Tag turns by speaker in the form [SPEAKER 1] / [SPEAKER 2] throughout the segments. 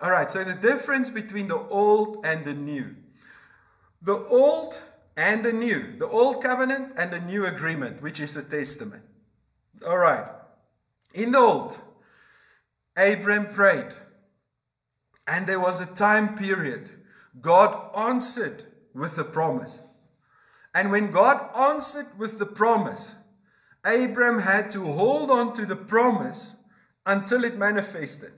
[SPEAKER 1] All right, so the difference between the old and the new. The old and the new. The old covenant and the new agreement, which is the testament. All right. In the old, Abraham prayed. And there was a time period. God answered with a promise. And when God answered with the promise, Abraham had to hold on to the promise until it manifested.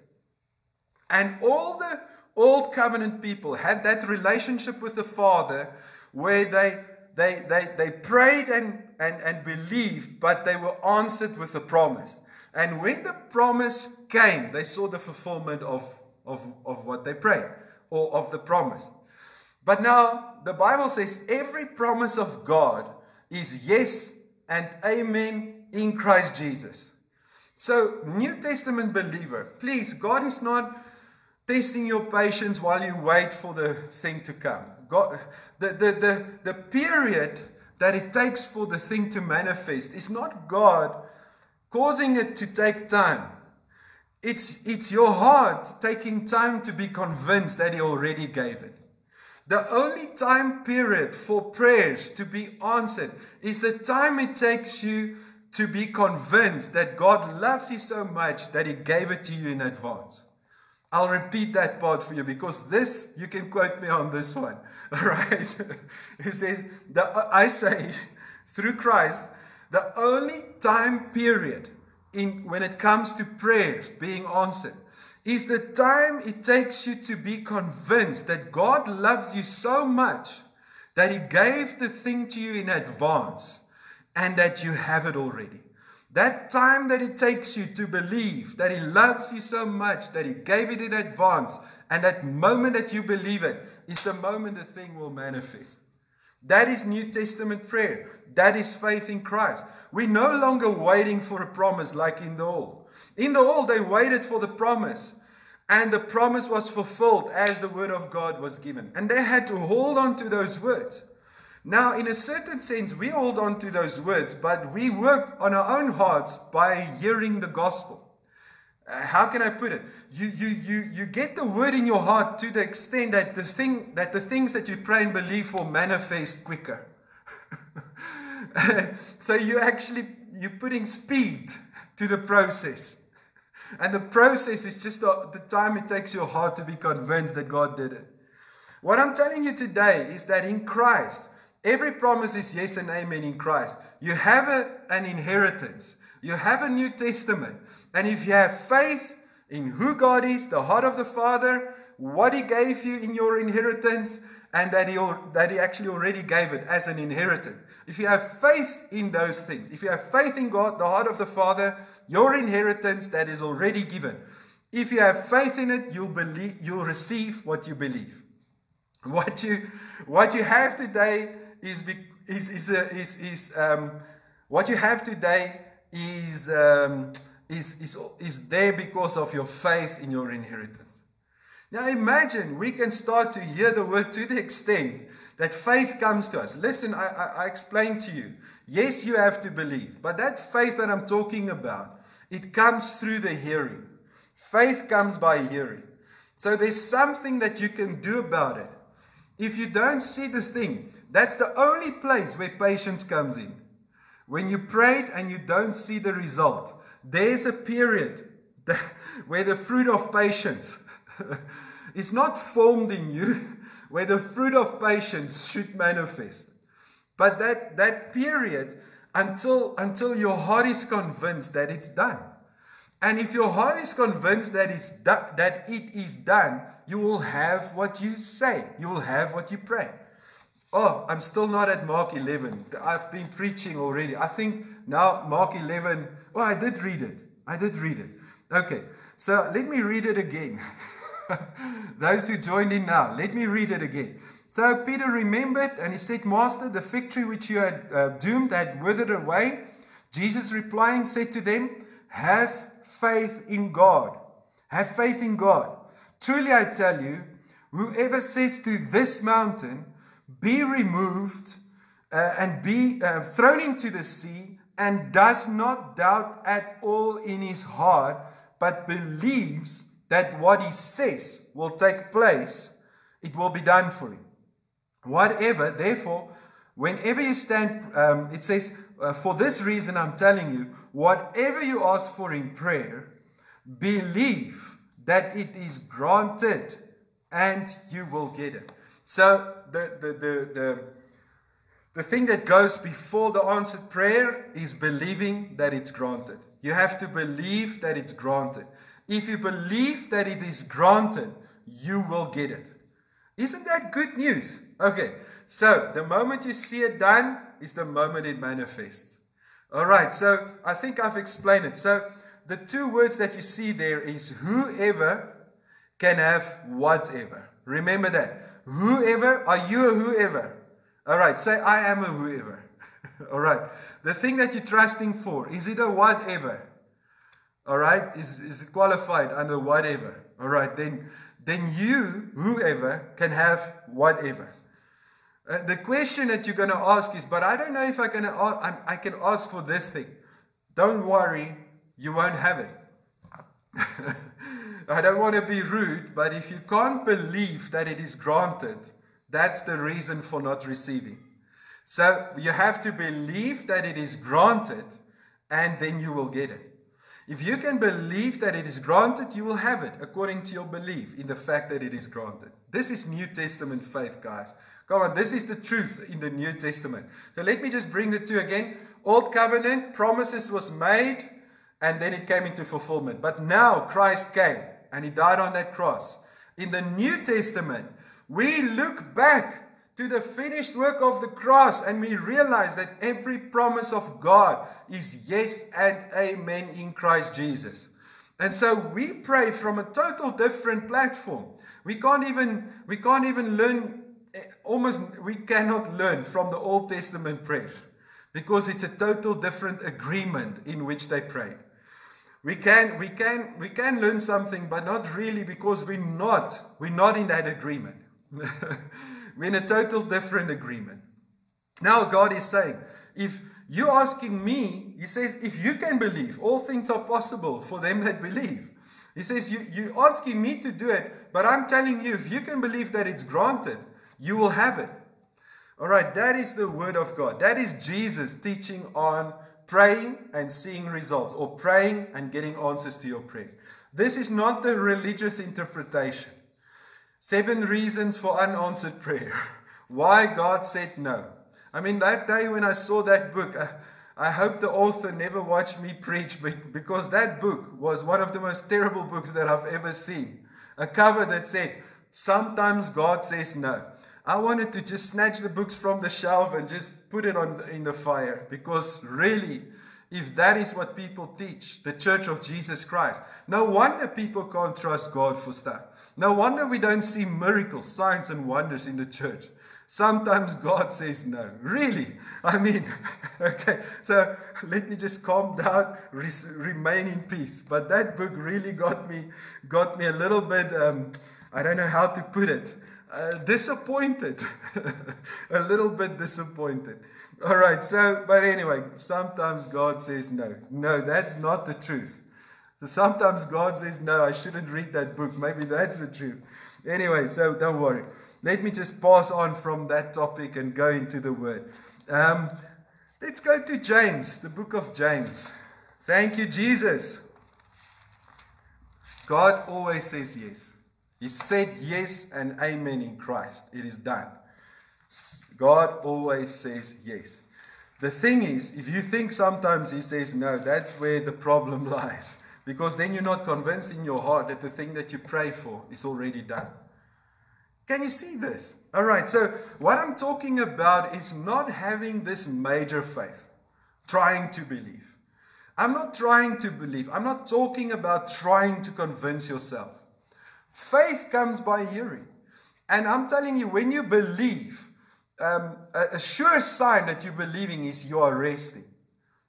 [SPEAKER 1] And all the old covenant people had that relationship with the Father where they they, they, they prayed and, and, and believed, but they were answered with a promise. And when the promise came, they saw the fulfillment of, of, of what they prayed or of the promise. But now the Bible says every promise of God is yes and amen in Christ Jesus. So, New Testament believer, please, God is not testing your patience while you wait for the thing to come. God, the, the, the, the period that it takes for the thing to manifest is not God causing it to take time. It's, it's your heart taking time to be convinced that He already gave it. The only time period for prayers to be answered is the time it takes you to be convinced that God loves you so much that He gave it to you in advance. I'll repeat that part for you because this, you can quote me on this one. Right? He says, the, I say, through Christ, the only time period in, when it comes to prayers being answered is the time it takes you to be convinced that God loves you so much that He gave the thing to you in advance and that you have it already. That time that it takes you to believe that He loves you so much that He gave it in advance, and that moment that you believe it is the moment the thing will manifest. That is New Testament prayer. That is faith in Christ. We're no longer waiting for a promise like in the Old. In the Old, they waited for the promise, and the promise was fulfilled as the word of God was given. And they had to hold on to those words. Now, in a certain sense, we hold on to those words, but we work on our own hearts by hearing the gospel. Uh, how can I put it? You, you, you, you get the word in your heart to the extent that the, thing, that the things that you pray and believe for manifest quicker. so you actually, you're putting speed to the process. And the process is just the, the time it takes your heart to be convinced that God did it. What I'm telling you today is that in Christ, Every promise is yes and amen in Christ. You have a, an inheritance. You have a New Testament. And if you have faith in who God is, the heart of the Father, what He gave you in your inheritance, and that He, that he actually already gave it as an inheritance. If you have faith in those things, if you have faith in God, the heart of the Father, your inheritance that is already given. If you have faith in it, you'll believe you'll receive what you believe. What you what you have today is, is, is, uh, is, is um, what you have today is, um, is, is, is there because of your faith in your inheritance. Now imagine we can start to hear the word to the extent that faith comes to us. Listen, I, I, I explained to you. Yes, you have to believe, but that faith that I'm talking about, it comes through the hearing. Faith comes by hearing. So there's something that you can do about it. If you don't see the thing, that's the only place where patience comes in. When you prayed and you don't see the result, there's a period where the fruit of patience is not formed in you, where the fruit of patience should manifest. But that, that period until, until your heart is convinced that it's done. And if your heart is convinced that, it's that it is done, you will have what you say. You will have what you pray. Oh, I'm still not at Mark 11. I've been preaching already. I think now Mark 11. Oh, I did read it. I did read it. Okay, so let me read it again. Those who joined in now, let me read it again. So Peter remembered and he said, Master, the fig tree which you had uh, doomed had withered away. Jesus replying said to them, Have faith in God. Have faith in God. Truly I tell you, whoever says to this mountain, be removed uh, and be uh, thrown into the sea and does not doubt at all in his heart, but believes that what he says will take place, it will be done for him. Whatever, therefore, whenever you stand, um, it says, uh, for this reason I'm telling you, whatever you ask for in prayer, believe that it is granted and you will get it. So the, the, the, the, the thing that goes before the answered prayer is believing that it's granted. You have to believe that it's granted. If you believe that it is granted, you will get it. Isn't that good news? Okay, so the moment you see it done is the moment it manifests. All right, so I think I've explained it. So the two words that you see there is whoever can have whatever. Remember that. Whoever, are you a whoever? All right, say I am a whoever. All right. The thing that you're trusting for, is it a whatever? All right, is, is it qualified under whatever? All right, then, then you, whoever, can have whatever. Uh, the question that you're going to ask is, but I don't know if I can, I, I can ask for this thing. Don't worry, you won't have it. I don't want to be rude, but if you can't believe that it is granted, that's the reason for not receiving. So you have to believe that it is granted, and then you will get it. If you can believe that it is granted, you will have it according to your belief in the fact that it is granted. This is New Testament faith, guys. Come on, this is the truth in the New Testament. So let me just bring the two again. Old covenant, promises was made, and then it came into fulfillment. But now Christ came and he died on that cross. In the New Testament, we look back to the finished work of the cross and we realize that every promise of God is yes and amen in Christ Jesus. And so we pray from a total different platform. We can't even we can't even learn Eh, almost we cannot learn from the Old Testament prayer because it's a total different agreement in which they pray. We can, we can, we can learn something, but not really because we're not, we're not in that agreement. we're in a total different agreement. Now God is saying, if you're asking me, He says, if you can believe, all things are possible for them that believe. He says, you, you're asking me to do it, but I'm telling you, if you can believe that it's granted, you will have it. All right, that is the word of God. That is Jesus teaching on praying and seeing results, or praying and getting answers to your prayer. This is not the religious interpretation. Seven reasons for unanswered prayer. Why God said no. I mean, that day when I saw that book, I, I hope the author never watched me preach because that book was one of the most terrible books that I've ever seen. A cover that said, Sometimes God says no. I wanted to just snatch the books from the shelf and just put it on in the fire because really, if that is what people teach, the Church of Jesus Christ, no wonder people can't trust God for stuff. No wonder we don't see miracles, signs, and wonders in the church. Sometimes God says no. Really? I mean, okay, so let me just calm down, remain in peace. But that book really got me, got me a little bit, um, I don't know how to put it. Uh, disappointed. a little bit disappointed. All right, so, but anyway, sometimes God says no. No, that's not the truth. So sometimes God says, no, I shouldn't read that book. Maybe that's the truth. Anyway, so don't worry. Let me just pass on from that topic and go into the word. Um, let's go to James, the book of James. Thank you, Jesus. God always says yes. He said yes and amen in Christ. It is done. God always says yes. The thing is, if you think sometimes He says no, that's where the problem lies. Because then you're not convinced in your heart that the thing that you pray for is already done. Can you see this? All right, so what I'm talking about is not having this major faith, trying to believe. I'm not trying to believe. I'm not talking about trying to convince yourself. Faith comes by hearing. And I'm telling you, when you believe, um, a, a, sure sign that you're believing is you are resting.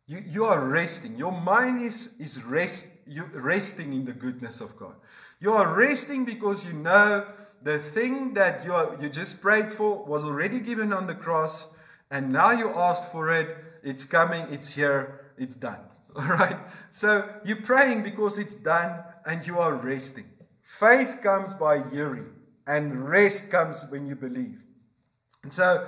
[SPEAKER 1] You, you are resting. Your mind is, is rest, you, resting in the goodness of God. You are resting because you know the thing that you, are, you just prayed for was already given on the cross, and now you asked for it. It's coming, it's here, it's done. All right? So you're praying because it's done and you are resting. Faith comes by hearing, and rest comes when you believe. And so,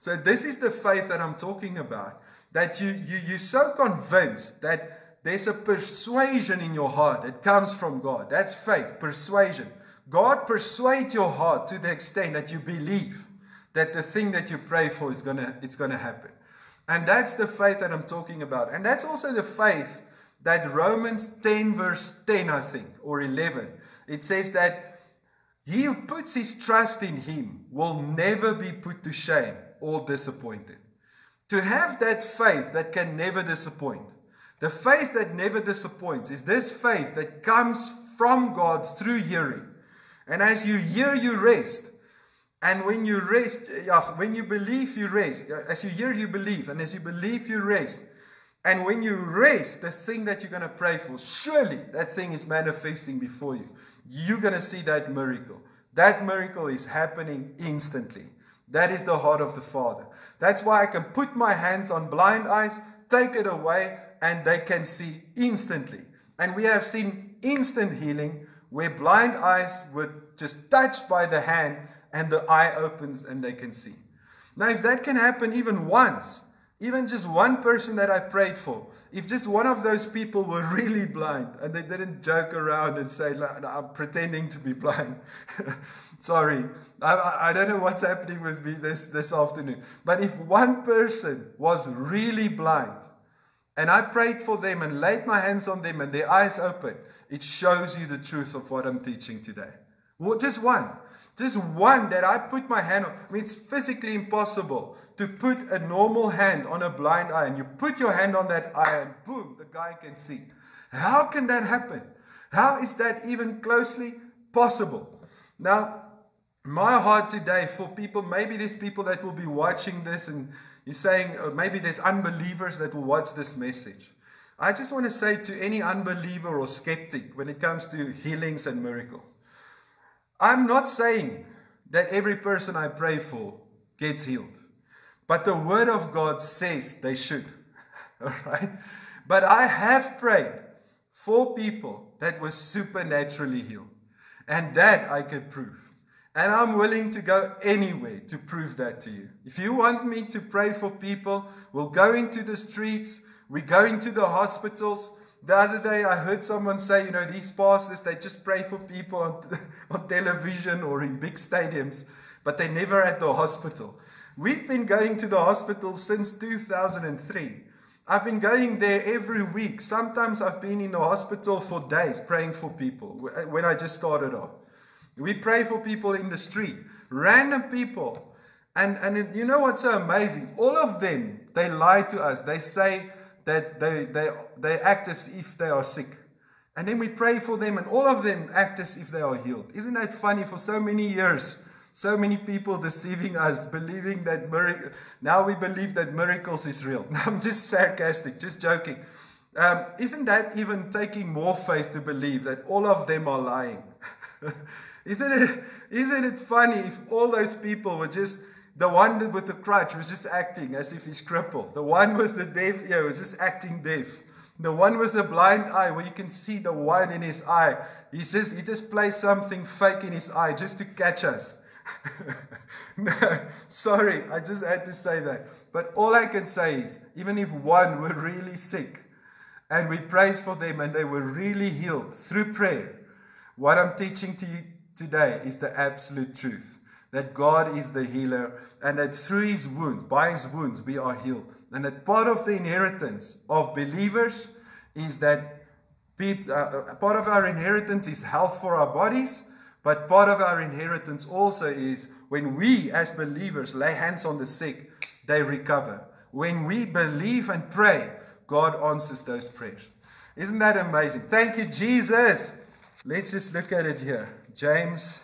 [SPEAKER 1] so this is the faith that I'm talking about. That you, you, you're so convinced that there's a persuasion in your heart that comes from God. That's faith, persuasion. God persuades your heart to the extent that you believe that the thing that you pray for is gonna it's gonna happen. And that's the faith that I'm talking about. And that's also the faith that Romans 10, verse 10, I think, or 11, it says that he who puts his trust in him will never be put to shame or disappointed. To have that faith that can never disappoint, the faith that never disappoints, is this faith that comes from God through hearing. And as you hear, you rest. And when you rest, when you believe, you rest. As you hear, you believe. And as you believe, you rest. And when you rest, the thing that you're going to pray for, surely that thing is manifesting before you. You're going to see that miracle. That miracle is happening instantly. That is the heart of the Father. That's why I can put my hands on blind eyes, take it away, and they can see instantly. And we have seen instant healing where blind eyes were just touched by the hand and the eye opens and they can see. Now, if that can happen even once, even just one person that I prayed for, if just one of those people were really blind and they didn't joke around and say, I'm pretending to be blind. Sorry, I, I don't know what's happening with me this, this afternoon. But if one person was really blind and I prayed for them and laid my hands on them and their eyes opened, it shows you the truth of what I'm teaching today. Well, just one. Just one that I put my hand on. I mean, it's physically impossible to put a normal hand on a blind eye and you put your hand on that eye and boom, the guy can see. How can that happen? How is that even closely possible? Now, my heart today for people, maybe there's people that will be watching this and you're saying, or maybe there's unbelievers that will watch this message. I just want to say to any unbeliever or skeptic when it comes to healings and miracles, I'm not saying that every person I pray for gets healed. But the word of God says they should. All right? But I have prayed for people that were supernaturally healed. And that I could prove. And I'm willing to go anywhere to prove that to you. If you want me to pray for people, we'll go into the streets, we go into the hospitals, the other day, I heard someone say, you know, these pastors, they just pray for people on, on television or in big stadiums, but they're never at the hospital. We've been going to the hospital since 2003. I've been going there every week. Sometimes I've been in the hospital for days praying for people when I just started off. We pray for people in the street, random people. And, and you know what's so amazing? All of them, they lie to us. They say, that they, they, they act as if they are sick. And then we pray for them, and all of them act as if they are healed. Isn't that funny? For so many years, so many people deceiving us, believing that. Now we believe that miracles is real. I'm just sarcastic, just joking. Um, isn't that even taking more faith to believe that all of them are lying? isn't it? Isn't it funny if all those people were just the one with the crutch was just acting as if he's crippled. The one with the deaf ear was just acting deaf. The one with the blind eye, where you can see the one in his eye, he just he just plays something fake in his eye just to catch us. no, sorry, I just had to say that. But all I can say is, even if one were really sick, and we prayed for them and they were really healed through prayer, what I'm teaching to you today is the absolute truth that God is the healer and that through his wounds, by his wounds, we are healed. And that part of the inheritance of believers is that people, uh, uh, part of our inheritance is health for our bodies, but part of our inheritance also is when we as believers lay hands on the sick, they recover. When we believe and pray, God answers those prayers. Isn't that amazing? Thank you, Jesus. Let's just look at it here. James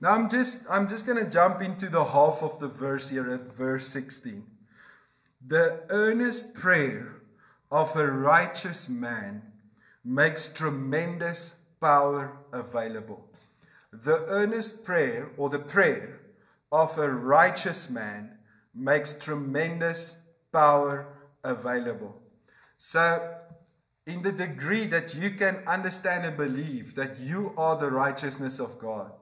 [SPEAKER 1] now I'm just I'm just going to jump into the half of the verse here at verse 16. The earnest prayer of a righteous man makes tremendous power available. The earnest prayer or the prayer of a righteous man makes tremendous power available. So in the degree that you can understand and believe that you are the righteousness of God,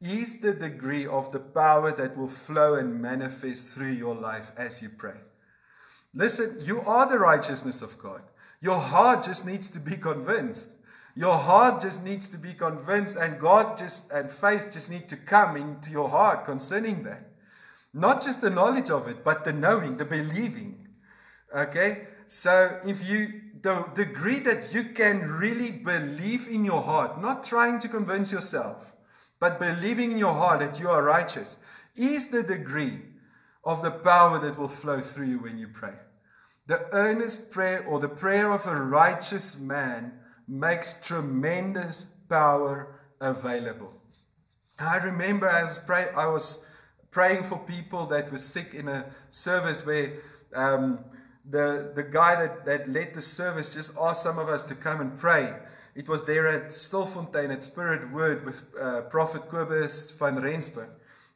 [SPEAKER 1] is the degree of the power that will flow and manifest through your life as you pray. Listen, you are the righteousness of God. Your heart just needs to be convinced. Your heart just needs to be convinced, and God just and faith just need to come into your heart concerning that. Not just the knowledge of it, but the knowing, the believing. Okay? So if you the degree that you can really believe in your heart, not trying to convince yourself, but believing in your heart that you are righteous, is the degree of the power that will flow through you when you pray. The earnest prayer or the prayer of a righteous man makes tremendous power available. I remember I was, pray, I was praying for people that were sick in a service where um, the, the guy that, that led the service just asked some of us to come and pray. It was there at Stilfontein at Spirit Word with uh, Prophet Kobus van Rensburg.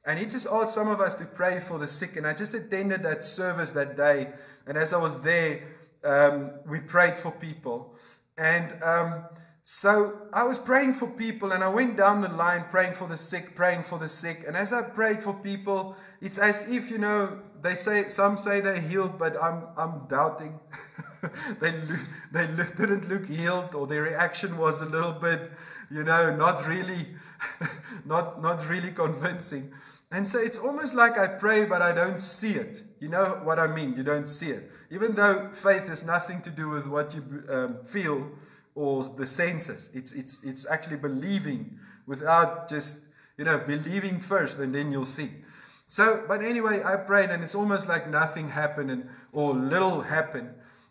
[SPEAKER 1] And he just asked some of us to pray for the sick. And I just attended that service that day. And as I was there, um, we prayed for people. And um, so I was praying for people, and I went down the line praying for the sick, praying for the sick. And as I prayed for people, it's as if, you know, they say, some say they're healed, but I'm, I'm doubting. they they didn't look healed, or their reaction was a little bit, you know, not really, not, not really convincing. And so it's almost like I pray, but I don't see it. You know what I mean? You don't see it. Even though faith has nothing to do with what you um, feel or the senses, it's, it's, it's actually believing without just, you know, believing first and then you'll see. So, but anyway, I prayed and it's almost like nothing happened and, or little happened.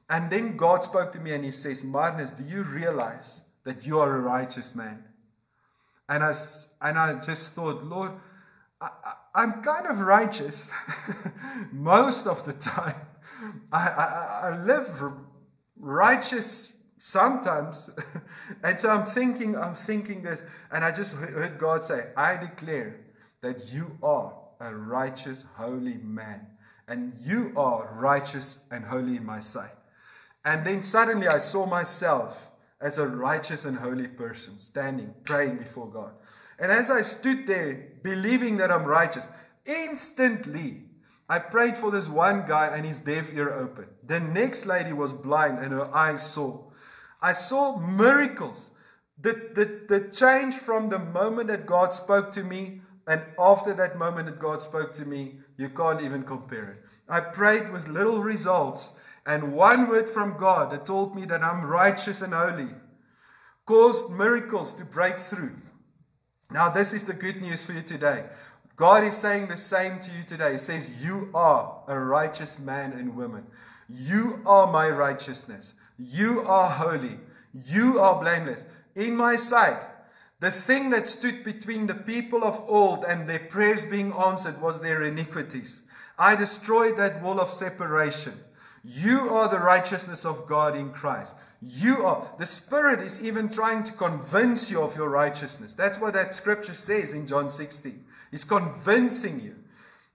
[SPEAKER 1] And then God spoke to me and He says, Magnus, do you realize that you are a righteous man? And I, and I just thought, Lord, I, am kind of righteous most of the time. I, I, I live righteous sometimes. and so I'm thinking, I'm thinking this, and I just heard God say, I declare that you are a righteous, holy man. And you are righteous and holy in my sight. And then suddenly I saw myself as a righteous and holy person standing, praying before God. And as I stood there believing that I'm righteous, instantly I prayed for this one guy and his deaf ear opened. The next lady was blind and her eyes saw. I saw miracles. The, the, the change from the moment that God spoke to me and after that moment that God spoke to me, you can't even compare it. I prayed with little results, and one word from God that told me that I'm righteous and holy caused miracles to break through. Now, this is the good news for you today. God is saying the same to you today. He says, You are a righteous man and woman. You are my righteousness. You are holy. You are blameless. In my sight, the thing that stood between the people of old and their prayers being answered was their iniquities. I destroyed that wall of separation. You are the righteousness of God in Christ. You are. The Spirit is even trying to convince you of your righteousness. That's what that scripture says in John 16. He's convincing you.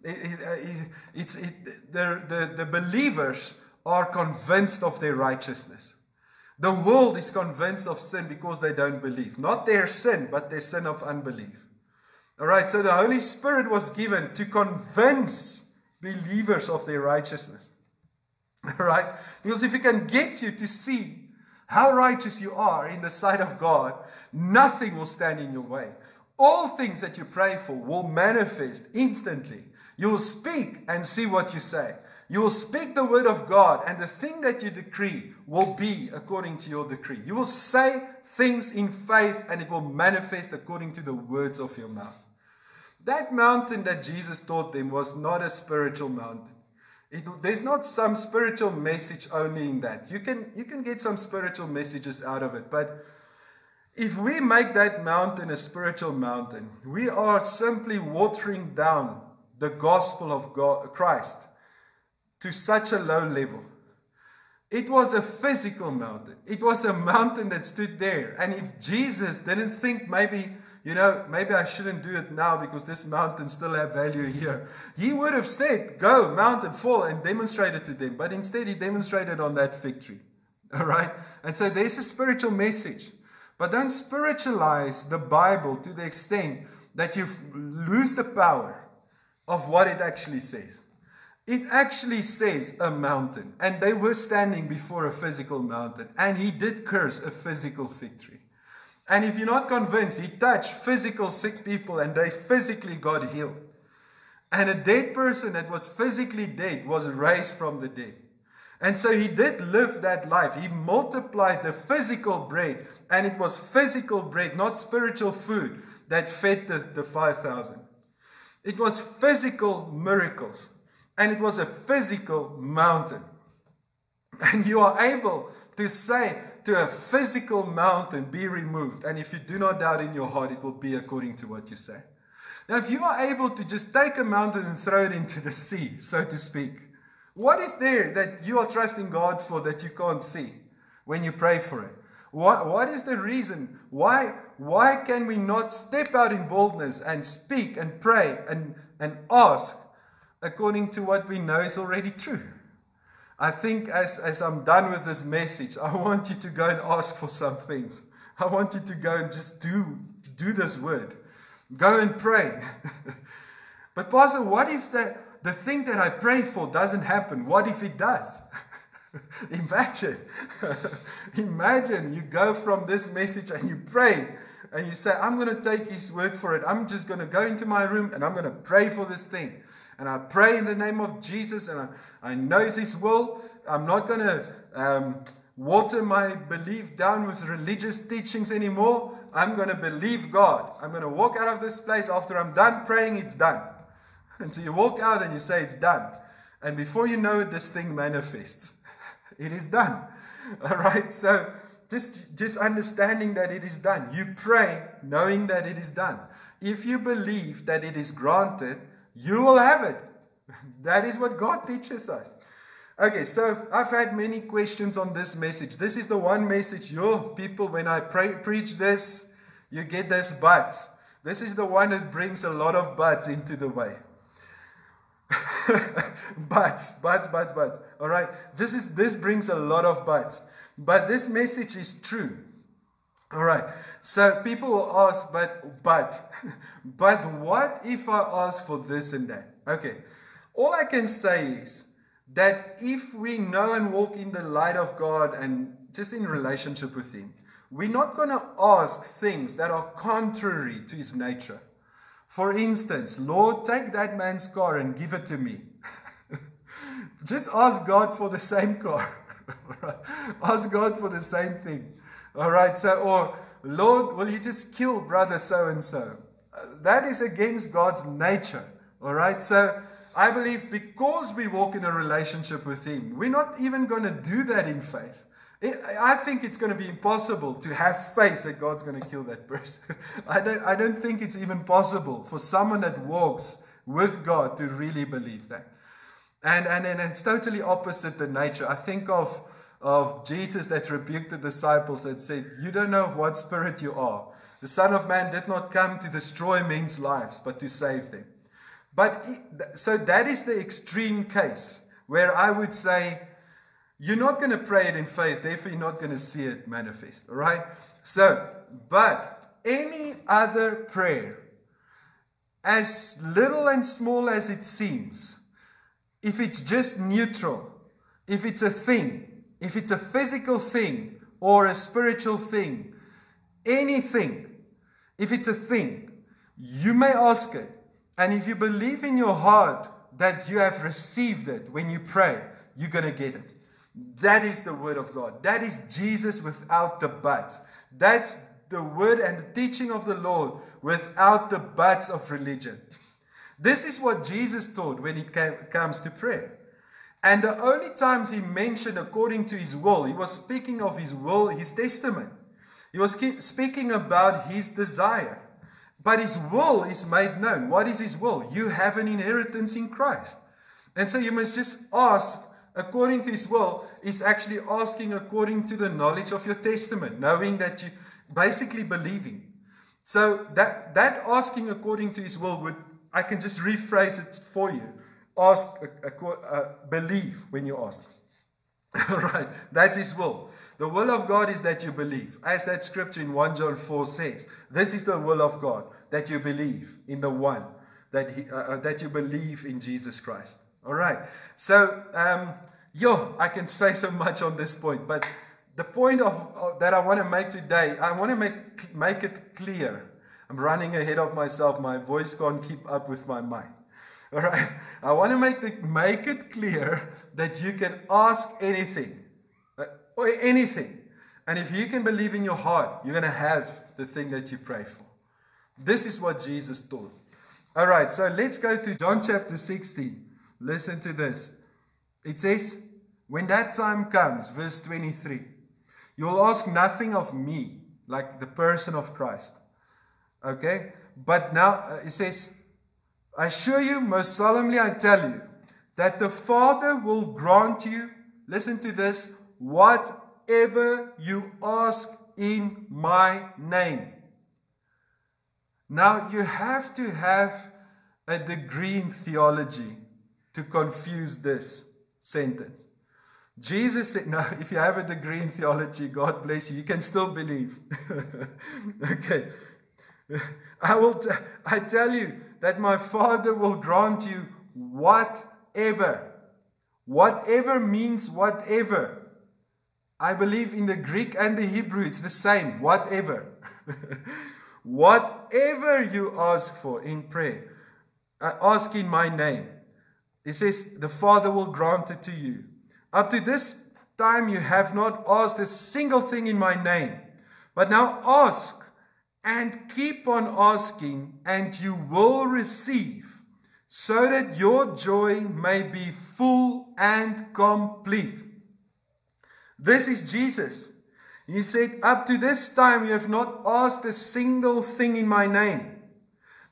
[SPEAKER 1] it, the, the, the believers are convinced of their righteousness. The world is convinced of sin because they don't believe. Not their sin, but their sin of unbelief. All right, so the Holy Spirit was given to convince believers of their righteousness. All right? Because if He can get you to see how righteous you are in the sight of God, nothing will stand in your way. All things that you pray for will manifest instantly. You will speak and see what you say. You will speak the word of God, and the thing that you decree will be according to your decree. You will say things in faith, and it will manifest according to the words of your mouth. That mountain that Jesus taught them was not a spiritual mountain. It, there's not some spiritual message only in that. You can, you can get some spiritual messages out of it, but if we make that mountain a spiritual mountain, we are simply watering down the gospel of God, Christ to such a low level. It was a physical mountain. It was a mountain that stood there. And if Jesus didn't think maybe you know, maybe I shouldn't do it now because this mountain still have value here. He would have said, go, mountain, fall, and demonstrate it to them. But instead, he demonstrated on that fig tree. All right? And so there's a spiritual message. But don't spiritualize the Bible to the extent that you lose the power of what it actually says. It actually says a mountain, and they were standing before a physical mountain, and he did curse a physical fig tree. And if you're not convinced, he touched physical sick people and they physically got healed. And a dead person that was physically dead was raised from the dead. And so he did live that life. He multiplied the physical bread, and it was physical bread, not spiritual food, that fed the, the 5,000. It was physical miracles, and it was a physical mountain. And you are able to say to a physical mountain, Be removed. And if you do not doubt in your heart, it will be according to what you say. Now, if you are able to just take a mountain and throw it into the sea, so to speak, what is there that you are trusting God for that you can't see when you pray for it? What, what is the reason? Why, why can we not step out in boldness and speak and pray and, and ask according to what we know is already true? I think as, as I'm done with this message, I want you to go and ask for some things. I want you to go and just do, do this word. Go and pray. but, Pastor, what if the, the thing that I pray for doesn't happen. What if it does? Imagine. Imagine you go from this message and you pray and you say, I'm going to take his word for it. I'm just going to go into my room and I'm going to pray for this thing. And I pray in the name of Jesus and I, I know his will. I'm not going to um, water my belief down with religious teachings anymore. I'm going to believe God. I'm going to walk out of this place after I'm done praying, it's done. And so you walk out and you say, It's done. And before you know it, this thing manifests. it is done. All right? So just, just understanding that it is done. You pray knowing that it is done. If you believe that it is granted, you will have it. That is what God teaches us. Okay, so I've had many questions on this message. This is the one message, your people, when I pray, preach this, you get this but. This is the one that brings a lot of buts into the way. but, but, but, but. All right. This is this brings a lot of buts. But this message is true. All right. So people will ask, but, but, but what if I ask for this and that? Okay. All I can say is that if we know and walk in the light of God and just in relationship with Him, we're not going to ask things that are contrary to His nature. For instance, Lord, take that man's car and give it to me. Just ask God for the same car. ask God for the same thing. All right. So, or Lord, will you just kill brother so and so? That is against God's nature. All right. So, I believe because we walk in a relationship with Him, we're not even going to do that in faith. I think it's going to be impossible to have faith that God's going to kill that person. I don't, I don't think it's even possible for someone that walks with God to really believe that. And, and, and it's totally opposite the nature. I think of, of Jesus that rebuked the disciples and said, You don't know of what spirit you are. The Son of Man did not come to destroy men's lives, but to save them. But so that is the extreme case where I would say, you're not going to pray it in faith, therefore, you're not going to see it manifest. All right? So, but any other prayer, as little and small as it seems, if it's just neutral, if it's a thing, if it's a physical thing or a spiritual thing, anything, if it's a thing, you may ask it. And if you believe in your heart that you have received it when you pray, you're going to get it. That is the word of God. That is Jesus without the but. That's the word and the teaching of the Lord without the buts of religion. This is what Jesus taught when it came, comes to prayer. And the only times he mentioned according to his will, he was speaking of his will, his testament. He was speaking about his desire. But his will is made known. What is his will? You have an inheritance in Christ. And so you must just ask according to his will is actually asking according to the knowledge of your testament, knowing that you basically believing. So that that asking according to his will would I can just rephrase it for you. Ask, believe when you ask. right, that's His will. The will of God is that you believe. As that scripture in 1 John 4 says, this is the will of God, that you believe in the one, that, he, uh, uh, that you believe in Jesus Christ. All right. So, um, yo, I can say so much on this point, but the point of, of that I want to make today, I want to make, make it clear. I'm running ahead of myself. My voice can't keep up with my mind. All right. I want to make, the, make it clear that you can ask anything or anything. And if you can believe in your heart, you're going to have the thing that you pray for. This is what Jesus taught. All right, so let's go to John chapter 16. Listen to this. It says, When that time comes, verse 23, you'll ask nothing of me, like the person of Christ. Okay? But now uh, it says, I assure you, most solemnly I tell you, that the Father will grant you, listen to this, whatever you ask in my name. Now, you have to have a degree in theology to confuse this sentence. Jesus said, No, if you have a degree in theology, God bless you, you can still believe. okay. I will t- I tell you that my Father will grant you whatever. Whatever means whatever. I believe in the Greek and the Hebrew, it's the same. Whatever. whatever you ask for in prayer, uh, ask in my name. It says, the Father will grant it to you. Up to this time, you have not asked a single thing in my name. But now ask and keep on asking, and you will receive, so that your joy may be full and complete. This is Jesus. He said, Up to this time you have not asked a single thing in my name.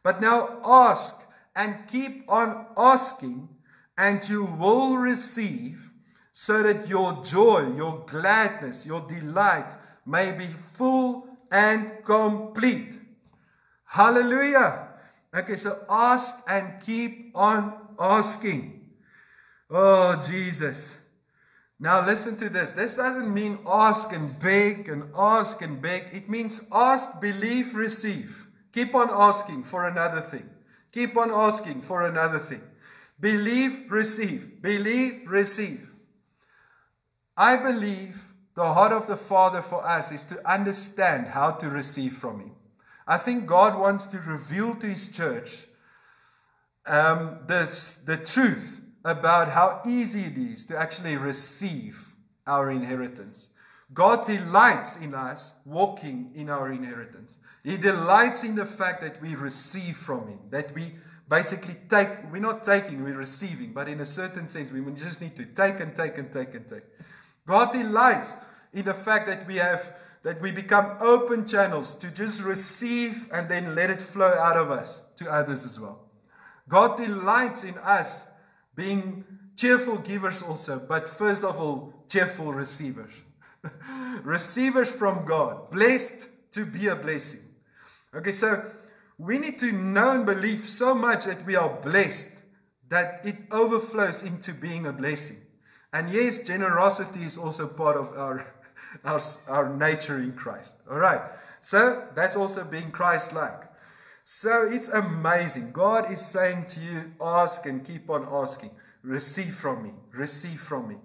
[SPEAKER 1] But now ask and keep on asking, and you will receive, so that your joy, your gladness, your delight may be full and complete. Hallelujah. Okay, so ask and keep on asking. Oh, Jesus. Now listen to this. This doesn't mean ask and beg and ask and beg. It means ask, believe, receive. Keep on asking for another thing. Keep on asking for another thing. Believe, receive. Believe, receive. I believe the heart of the Father for us is to understand how to receive from Him. I think God wants to reveal to His church um, this, the truth about how easy it is to actually receive our inheritance. God delights in us walking in our inheritance. He delights in the fact that we receive from Him, that we basically take, we're not taking, we're receiving, but in a certain sense, we just need to take and take and take and take. God delights in the fact that we have, that we become open channels to just receive and then let it flow out of us to others as well. God delights in us being cheerful givers also, but first of all, cheerful receivers. receivers from God, blessed to be a blessing. Okay, so we need to know and believe so much that we are blessed that it overflows into being a blessing. And yes, generosity is also part of our, our, our nature in Christ. All right. So that's also being Christ like. So it's amazing. God is saying to you, ask and keep on asking. Receive from me. Receive from me.